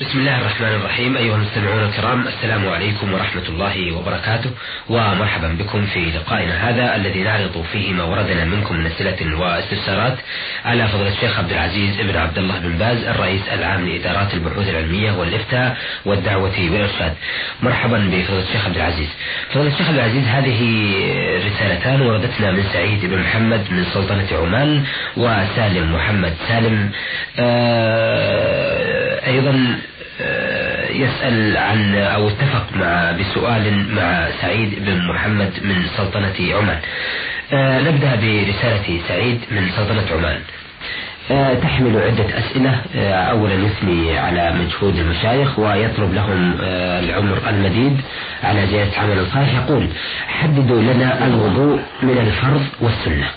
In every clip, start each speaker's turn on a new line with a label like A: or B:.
A: بسم الله الرحمن الرحيم. أيها المستمعون الكرام السلام عليكم ورحمة الله وبركاته ومرحبا بكم في لقائنا هذا الذي نعرض فيه ما وردنا منكم من أسئلة واستفسارات. على فضل الشيخ عبد العزيز بن عبد الله بن باز الرئيس العام لإدارات البحوث العلمية والإفتاء والدعوة والإرشاد. مرحبا بفضل الشيخ عبد العزيز. فضل الشيخ عبد العزيز هذه رسالتان وردتنا من سعيد بن محمد من سلطنة عمان وسالم محمد سالم. آه، أيضا يسأل عن أو اتفق مع بسؤال مع سعيد بن محمد من سلطنة عمان. آه، نبدأ برسالة سعيد من سلطنة عمان. آه، تحمل عدة أسئلة أولا يثني على مجهود المشايخ ويطلب لهم العمر المديد على زيادة عمل صالح يقول حددوا لنا الوضوء من الفرض والسنة.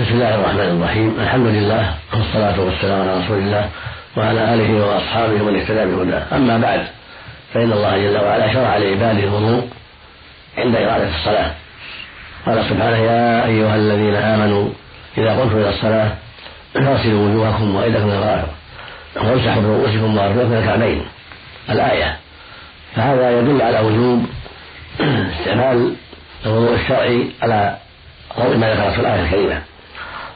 B: بسم الله الرحمن الرحيم. الحمد لله والصلاة والسلام على رسول الله. وعلى آله وأصحابه ومن اهتدى بهداه. أما بعد فإن الله جل وعلا شرع لعباده الوضوء عند إرادة الصلاة. قال سبحانه يا أيها الذين آمنوا إذا قمتم إلى الصلاة فاغسلوا وجوهكم وأيديكم إلى المرافق وامسحوا برؤوسكم وأرجلكم إلى الكعبين. الآية. فهذا يدل على وجوب استعمال الوضوء الشرعي على ضوء ما ذكر في الآية الكريمة.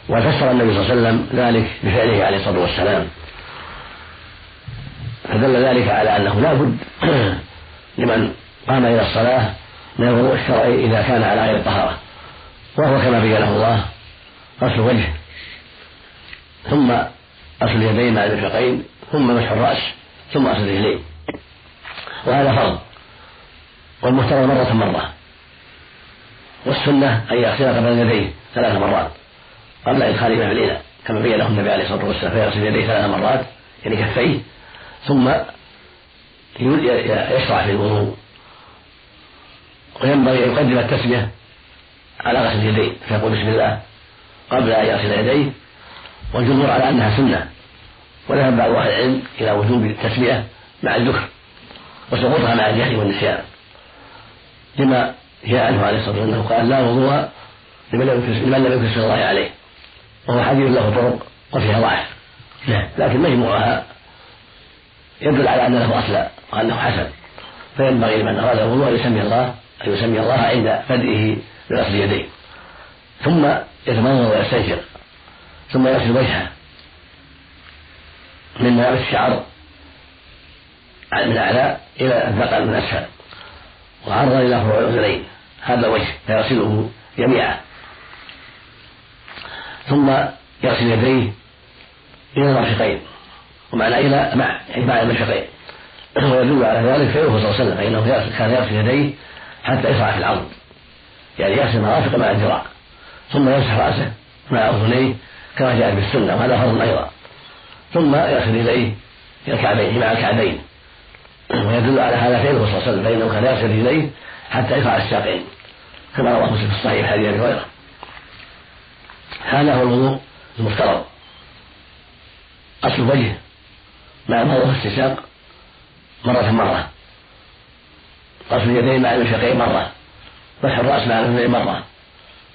B: وفسر النبي صلى الله عليه وسلم ذلك بفعله عليه الصلاة والسلام. فدل ذلك على أنه لا بد لمن قام إلى الصلاة من الوضوء الشرعي إذا كان على غير الطهارة وهو كما بينه الله غسل وجه ثم غسل اليدين مع المرفقين ثم مسح الرأس ثم غسل الرجلين وهذا فرض والمفترض مرة مرة والسنة أن يغسل قبل اليدين ثلاث مرات قبل إدخال ما في الإناء كما بينه النبي عليه الصلاة والسلام فيغسل يديه ثلاث مرات يعني كفيه ثم يشرع في الوضوء وينبغي أن يقدم التسمية على غسل اليدين فيقول بسم الله قبل أن يغسل يديه والجمهور على أنها سنة. وذهب بعض أهل العلم إلى وجوب التسمية مع الذكر وسقوطها مع الجهل والنسيان. لما جاء عنه عليه الصلاة والسلام أنه قال لا وضوء لمن لم يكن الله عليه. وهو حديث له طرق وفيها ضعف. لكن مجموعها يدل على أن له أصلا وأنه حسن. فينبغي لمن أراد الوضوء أن يسمي الله أن يسمي الله عند بدئه بغسل يديه. ثم يتمضمض ويستنشق ثم يغسل وجهه. من ملابس الشعر من أعلى إلى الذقن من أسفل. وعرضا إلى فروع الأذنين. هذا الوجه فيغسله جميعا. ثم يغسل يديه إلى المرفقين ومعنى إلى مع يعني مع المشفقين ويدل على ذلك فعله صلى الله عليه وسلم فإنه كان يغسل يديه حتى يشرع في العظم يعني يغسل المرافق مع الذراع ثم يمسح رأسه مع أذنيه كما جاء في السنة وهذا فرض أيضا. ثم يغسل إلى الكعبين مع الكعبين. ويدل على هذا فعله صلى الله عليه وسلم فإنه كان يغسل يديه حتى يرفع الساقين كما رواه مسلم في الصحيح حديث أبي هريرة. هذا هو الوضوء المفترض. غسل الوجه مع المضغ والاستنشاق مرة مرة. غسل اليدين مع المشفقين مرة. مسح الرأس مع الأذنين مرة.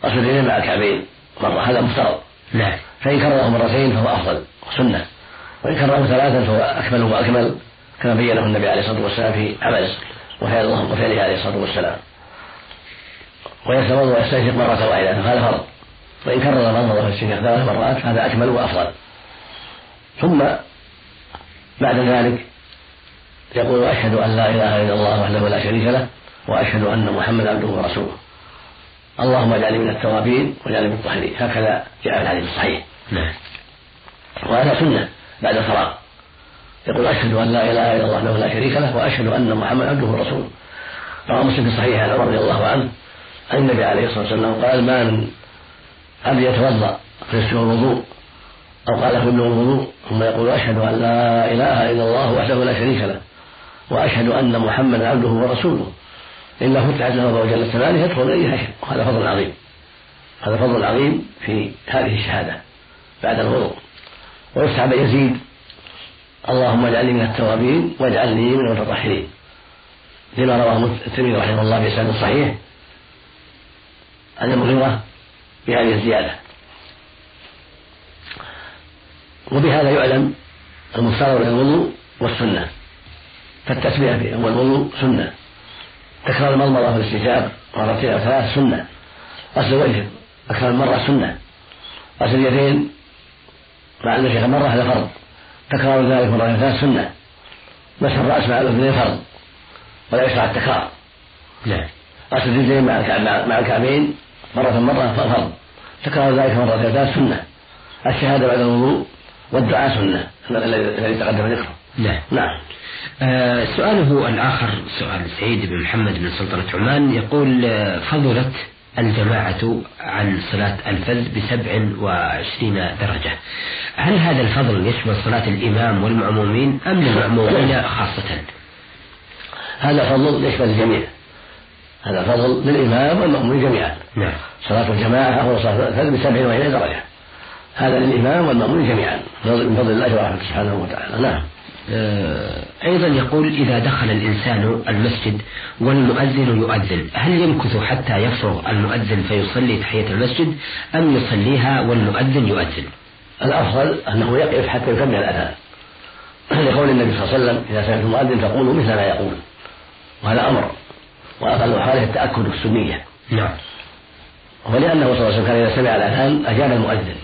B: غسل اليدين مع الكعبين مرة. هذا مفترض. نعم. فإن كرره مرتين فهو أفضل. وسنة وإن كرره ثلاثا فهو أكمل وأكمل. كما بينه النبي عليه الصلاة والسلام في عمله وفعله عليه الصلاة والسلام. ويتوضأ ويستنشق مرة واحدة. فهذا فرض. وإن كرر المضمضة والاستنشاق ثلاث مرات هذا أكمل وأفضل. ثم بعد ذلك يقول أشهد أن لا إله إلا الله وحده لا شريك له وأشهد أن محمدا عبده ورسوله. اللهم اجعلني من التوابين واجعلني من الطاهرين. هكذا جاء في الحديث الصحيح. نعم. وهذا سنة بعد الفراغ. يقول أشهد أن لا إله إلا الله وحده لا شريك له وأشهد أن محمدا عبده ورسوله. رواه مسلم في صحيح عن عمر رضي الله عنه أن النبي عليه الصلاة والسلام قال ما من أبي يتوضأ فيسر الوضوء أو قال كله الوضوء ثم يقول أشهد أن لا إله إلا الله وحده لا شريك له وأشهد أن محمدا عبده ورسوله. إلا فتحت له أبواب جل الثمانية يدخل إليها وهذا فضل عظيم. هذا فضل عظيم في هذه الشهادة بعد الوضوء. ويستحب يزيد. اللهم اجعلني من التوابين واجعلني من المتطهرين. لما رواه الترمذي رحمه الله بإسناد صحيح عن المغيرة بهذه الزيادة. وبهذا يعلم المفترض الوضوء والسنة. فالتسمية في أول الوضوء سنة. تكرار المضمضة والاستنشاق مرتين أو ثلاث سنة. غسل الوجه أكثر من مرة سنة. غسل اليدين مع المشيخة مرة هذا فرض. تكرار ذلك مرة ثلاث سنة. مسح الرأس مع الأذنين فرض. ولا يشرع التكرار. نعم. غسل الرجلين مع مع الكعبين مرة مرة فرض. تكرار ذلك مرة ثلاث سنة. الشهادة بعد الوضوء والدعاء سنة. الذي تقدم ذكره
A: نعم. نعم. آه سؤاله الآخر سؤال سعيد بن محمد بن سلطنة عمان يقول آه فضلت الجماعة عن صلاة الفذ بسبع وعشرين درجة. هل هذا الفضل يشمل صلاة الإمام والمأمومين أم للمأمومين خاصة؟
B: هذا فضل يشمل الجميع. هذا فضل للإمام والمأمومين جميعا. نعم. صلاة الجماعة أو صلاة الفذ بسبع وعشرين درجة. هذا للإمام والمأمومين جميعا من فضل الله ورحمته سبحانه وتعالى. نعم.
A: آه، أيضا يقول إذا دخل الإنسان المسجد والمؤذن يؤذن هل يمكث حتى يفرغ المؤذن فيصلي تحية المسجد أم يصليها والمؤذن يؤذن؟
B: الأفضل أنه يقف حتى يكمل الأذان. لقول النبي صلى الله عليه وسلم إذا سمعت المؤذن فقولوا مثل ما يقول. وهذا أمر. وأقل حاله التأكد السنية نعم. ولأنه صلى الله عليه وسلم كان إذا سمع الأذان أجاب المؤذن.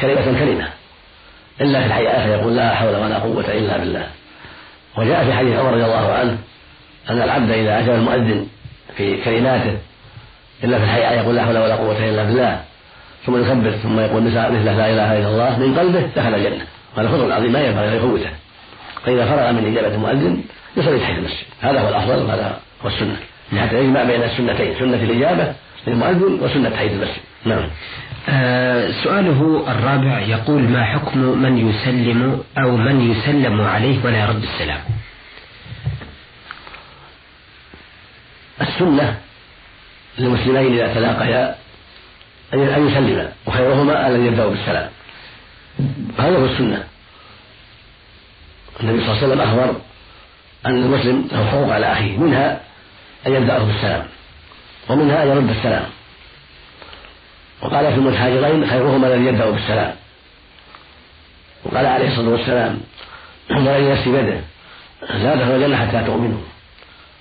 B: كلمة كلمة. إلا في الحياة فيقول لا حول ولا قوة إلا بالله. وجاء في حديث عمر رضي الله عنه أن العبد إذا أجاب المؤذن في كلماته إلا في الحياة يقول لا حول ولا قوة إلا بالله. ثم يكبر ثم يقول مثل لا إله إلا الله من قلبه دخل الجنة. هذا فضل عظيم ما ينبغي أن يفوته فإذا فرغ من إجابة المؤذن يصلي تحت المسجد. هذا هو الأفضل وهذا هو السنة. حتى يجمع بين السنتين سنة الإجابة للمؤذن وسنة تحية المسجد نعم.
A: آه سؤاله الرابع يقول ما حكم من يسلم أو من يسلم عليه ولا يرد السلام؟
B: السنة للمسلمين إذا تلاقيا أن يسلما وخيرهما الذي يبدأ بالسلام. هذا هو السنة. النبي صلى الله عليه وسلم أخبر أن المسلم له حقوق على أخيه منها أن يبدأه بالسلام. ومنها أن يرد السلام وقال في المتهاجرين خيرهما الذي يبدأ بالسلام. وقال عليه الصلاة والسلام والذي نفسي بيده لا تدخلوا الجنة حتى تؤمنوا.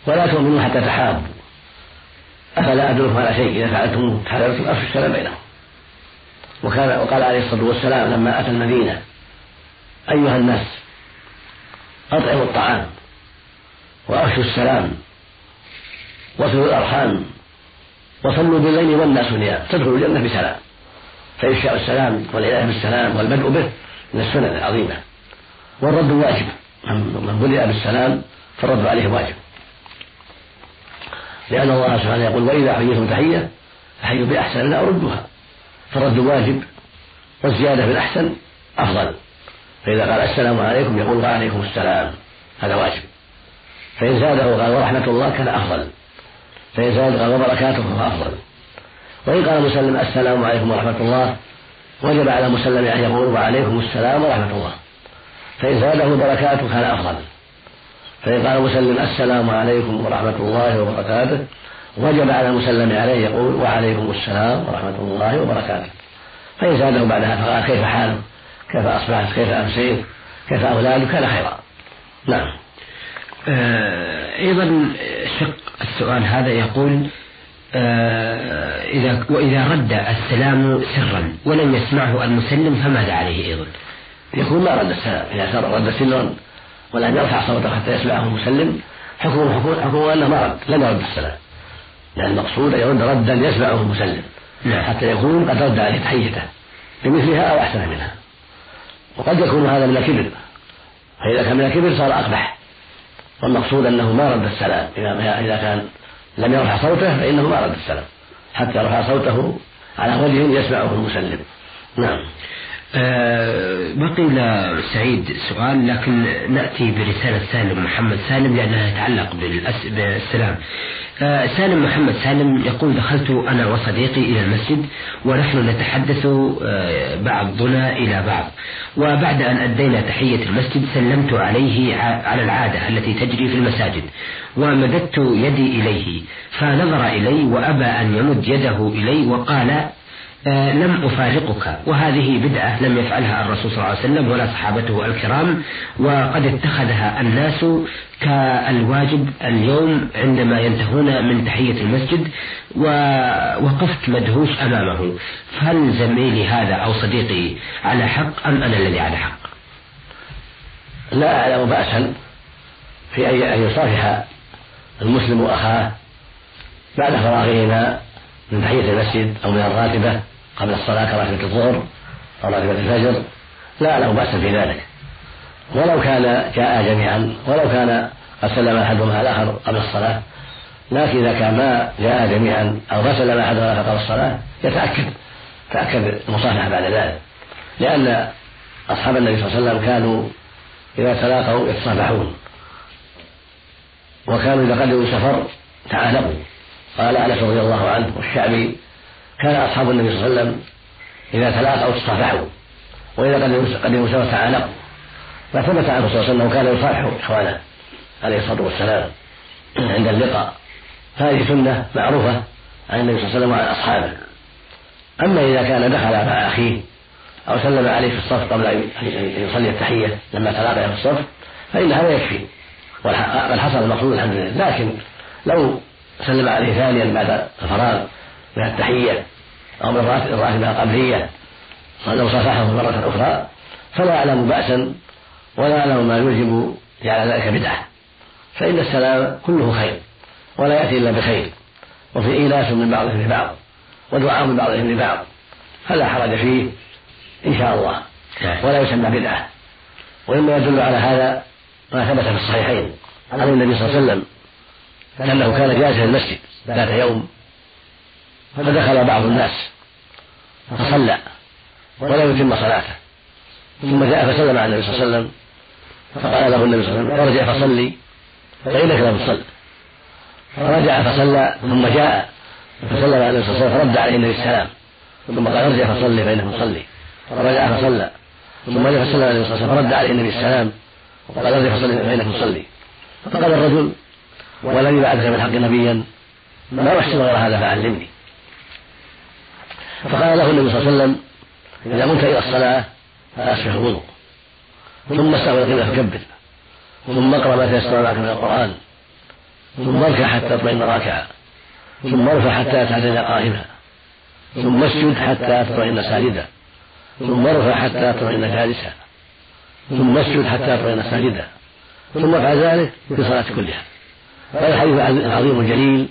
B: ولا تؤمنوا حتى تحابوا. أفلا أدلكم على شيء إذا فعلتم تحاببتم أفشوا السلام بينهم. وكان وقال عليه الصلاة والسلام لما أتى المدينة أيها الناس أطعموا الطعام وأفشوا السلام وصلوا الأرحام وصلوا بالليل والناس نيام تدخلوا الجنة بسلام. فإفشاء السلام والعناية بالسلام والبدء به من السنن العظيمة. والرد واجب. من بدأ بالسلام فالرد عليه واجب. لأن الله سبحانه يقول وإذا حييتم تحية فحيوا بأحسن منها أو ردوها فالرد واجب والزيادة في الأحسن أفضل. فإذا قال السلام عليكم يقول وعليكم السلام. هذا واجب. فإن زاده قال ورحمة الله كان أفضل. قال وبركاته فهو أفضل. وإن قال مسلم السلام عليكم ورحمة الله وجب على مسلم أن يقول وعليكم السلام ورحمة الله. فإن زاده بركاته كان أفضل. فإن قال مسلم السلام عليكم ورحمة الله وبركاته وجب على المسلم عليه يقول وعليكم السلام ورحمة الله وبركاته. فإن زاده بعدها فقال كيف حالك كيف أصبحت؟ كيف أمسيت؟ كيف أولادك؟ كان خيرا. نعم.
A: آه، أيضا شق السؤال هذا يقول آه، إذا وإذا رد السلام سرا ولم يسمعه المسلم فماذا عليه أيضا؟
B: يكون ما رد السلام إذا رد سرا ولم يرفع صوته حتى يسمعه المسلم حكمه حكم حكمه أنه ما رد لم يرد السلام. لأن المقصود أن يرد ردا يسمعه المسلم. نعم. حتى يكون قد رد عليه تحيته. بمثلها أو أحسن منها. وقد يكون هذا من الكبر. فإذا كان من الكبر صار أقبح. والمقصود أنه ما رد السلام. إذا كان لم يرفع صوته فإنه ما رد السلام. حتى يرفع صوته على وجه يسمعه المسلم. نعم.
A: أه بقي لسعيد سؤال لكن نأتي برسالة سالم محمد سالم لأنها تتعلق بالسلام. سالم محمد سالم يقول دخلت أنا وصديقي إلى المسجد ونحن نتحدث أه بعضنا إلى بعض. وبعد أن أدينا تحية المسجد سلمت عليه على العادة التي تجري في المساجد ومددت يدي إليه. فنظر إلي وأبى أن يمد يده إلي وقال آه، لم أفارقك. وهذه بدعة لم يفعلها الرسول صلى الله عليه وسلم ولا صحابته الكرام. وقد اتخذها الناس كالواجب اليوم عندما ينتهون من تحية المسجد ووقفت مدهوش أمامه. هل زميلي هذا أو صديقي على حق أم أنا الذي على حق؟
B: لا أعلم بأسا في أن يصافح المسلم أخاه بعد فراغهما. من تحية المسجد أو من الراتبة قبل الصلاة كراتبة الظهر أو راتبة الفجر. لا له بأس في ذلك. ولو كان جاء جميعا ولو كان قد سلم أحدهما الآخر قبل الصلاة لكن إذا كان ما جاء جميعا أو ما سلم أحدهما قبل الصلاة يتأكد تأكد المصافحة بعد ذلك. لأن أصحاب النبي صلى الله عليه وسلم كانوا إذا تلاقوا يتصافحون وكانوا إذا قدموا سفر تعانقوا قال أنس رضي الله عنه والشعبي كان أصحاب النبي صلى الله عليه وسلم إذا تلاقوا تصافحوا وإذا قدموا سوا تعانقوا. فثبت عنه صلى الله عليه وسلم كان يصافح إخوانه عليه الصلاة والسلام عند اللقاء. هذه سنة معروفة عن النبي صلى الله عليه وسلم وعن أصحابه. أما إذا كان دخل مع أخيه أو سلم عليه في الصف قبل أن يصلي التحية لما تلاقي في الصف فإن هذا يكفي. بل حصل المقصود الحمد لله. لكن لو سلم عليه ثانيا بعد الفراغ من التحية أو من الراتبة القبلية لو صافحه مرة أخرى فلا يعلم بأسا ولا يعلم ما يوجب جعل ذلك بدعة. فإن السلام كله خير ولا يأتي إلا بخير وفي إيلاس من بعضهم لبعض ودعاء من بعضهم لبعض فلا حرج فيه إن شاء الله. نعم. ولا يسمى بدعة. وإما يدل على هذا ما ثبت في الصحيحين. عن النبي صلى الله عليه وسلم أنه كان جالسا في المسجد ذات يوم فدخل بعض الناس فصلى ولم يتم صلاته. ثم جاء فسلم على النبي صلى الله عليه وسلم فقال له النبي صلى الله عليه وسلم ارجع فصلي فإنك لم تصل. فرجع فصلى ثم جاء فسلم على النبي صلى الله عليه وسلم فرد عليه النبي السلام ثم قال ارجع فصلي فإنك تصلي فرجع فصلى ثم جاء فسلم على النبي صلى الله عليه وسلم فرد عليه النبي السلام وقال ارجع فصلي فإنك تصلي فقال الرجل والذي بعدك من حق نبيا. ما أحسن غير هذا فعلمني. فقال له النبي صلى الله عليه وسلم إذا قمت إلى الصلاة فأسبح الوضوء ثم استغفر القبلة فكبر ثم اقرأ ما تيسر معك من القرآن ثم اركع حتى تطمئن راكعا ثم ارفع حتى تعتدل قائما ثم اسجد حتى تطمئن ساجدا ثم ارفع حتى تطمئن جالسا ثم اسجد حتى تطمئن ساجدا ثم افعل ذلك في الصلاة كلها. هذا الحديث العظيم الجليل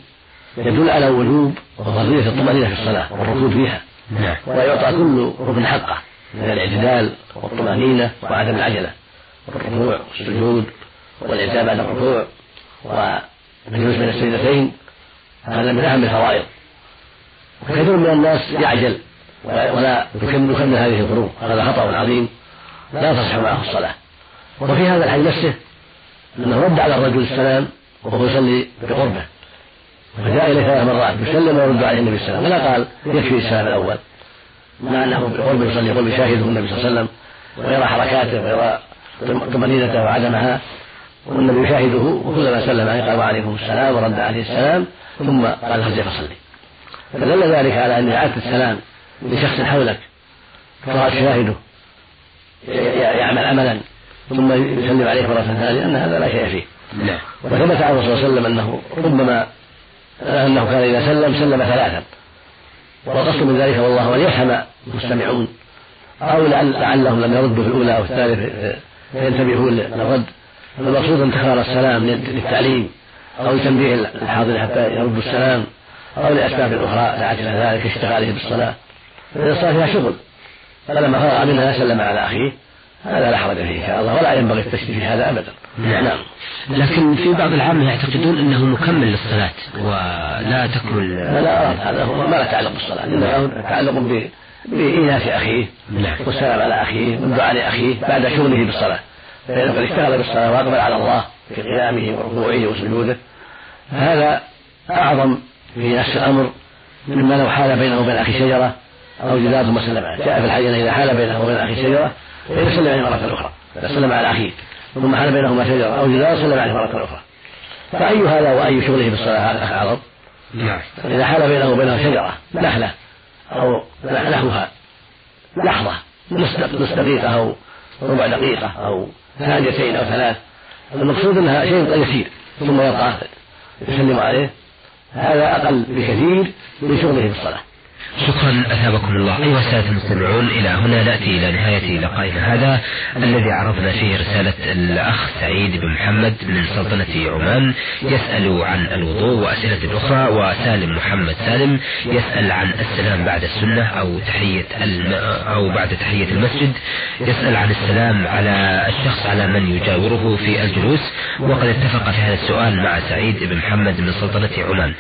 B: يدل على وجوب وفضيلة الطمأنينة في الصلاة والركود فيها. نعم. ويعطى كل ركن حقه من الاعتدال والطمأنينة وعدم العجلة والركوع والسجود والإعتاب بعد الركوع والجلوس بين السجدتين هذا من أهم الفرائض. وكثير من الناس يعجل ولا يكمل يكمل هذه الفروض هذا خطأ عظيم. لا تصح معه الصلاة. وفي هذا الحديث نفسه أنه رد على الرجل السلام وهو يصلي بقربه. فجاء إليه ثلاث مرات يسلم ويرد عليه النبي صلى الله عليه وسلم. ولا قال يكفي السلام الأول. مع أنه بقربه يصلي قرب يشاهده النبي صلى الله عليه وسلم ويرى حركاته ويرى طمأنينته وعدمها. والنبي يشاهده وكلما سلم عليه قال وعليكم السلام ورد عليه السلام ثم قال ارجع فصلي فدل ذلك على أن إعادة السلام لشخص حولك ترى تشاهده يعمل عملا ثم يسلم عليك مرة ثانية أن هذا لا شيء فيه. نعم. وثبت عن الرسول صلى الله عليه وسلم أنه ربما أنه كان إذا سلم سلم ثلاثا. والقصد من ذلك والله أن يفهم المستمعون. أو لعلهم لم يردوا في الأولى أو الثالث فينتبهون للرد. المقصود ان تكرار السلام للتعليم أو لتنبيه الحاضر حتى يردوا السلام أو لأسباب أخرى دعت إلى ذلك كاشتغاله بالصلاة. فاذا صار فيها شغل. فلما فرغ منها سلم على أخيه هذا لا حرج فيه إن شاء الله ولا ينبغي التشديد في هذا ابدا.
A: نعم. نعم. لكن في بعض العامة يعتقدون إنه مكمل للصلاة ولا تكمل
B: لا لا هذا هو ما له تعلق بالصلاة إنما تعلق بإيناس أخيه نعم. والسلام على أخيه والدعاء لأخيه بعد شغله بالصلاة. فإذا قد اشتغل بالصلاة وأقبل على الله في قيامه وركوعه وسجوده هذا أعظم في نفس الأمر مما لو حال بينه وبين أخي شجرة أو جدار ثم سلم جاء في الحديث إذا حال بينه وبين أخي شجرة فإذا سلم عليه مرة أخرى إذا سلم على أخيه ثم حال بينهما شجرة أو جدار سلم عليه مرة أخرى. فأي هذا وأي شغله بالصلاة أعظم نعم. إذا حال بينه وبينها شجرة نخلة أو نحوها لحظة نصف دقيقة أو ربع دقيقة أو ثانيتين أو ثلاث. المقصود أنها شيء يسير ثم يبقى يسلم عليه. هذا أقل بكثير من شغله في الصلاة.
A: شكرا أثابكم الله. أيها السادة المستمعون إلى هنا نأتي إلى نهاية لقائنا هذا الذي عرضنا فيه رسالة الأخ سعيد بن محمد من سلطنة عمان يسأل عن الوضوء وأسئلة أخرى وسالم محمد سالم يسأل عن السلام بعد السنة أو تحية الم... أو بعد تحية المسجد يسأل عن السلام على الشخص على من يجاوره في الجلوس وقد اتفق في هذا السؤال مع سعيد بن محمد من سلطنة عمان.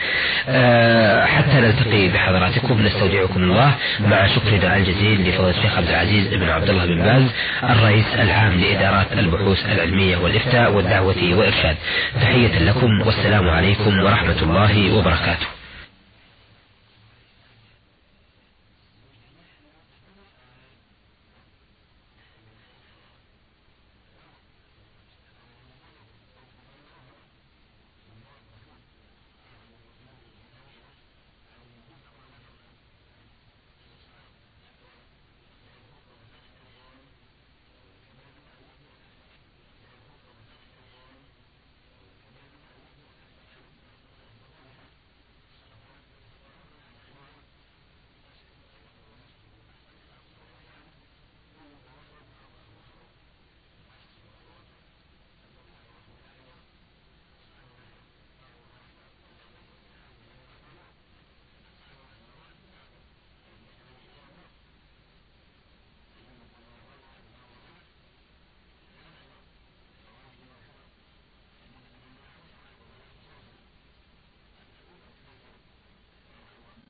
A: أه حتى نلتقي بحضراتكم نستودعكم الله مع شكرنا الجزيل لفضيلة الشيخ عبد العزيز بن عبد الله بن باز الرئيس العام لإدارات البحوث العلمية والإفتاء والدعوة والإرشاد. تحية لكم والسلام عليكم ورحمة الله وبركاته.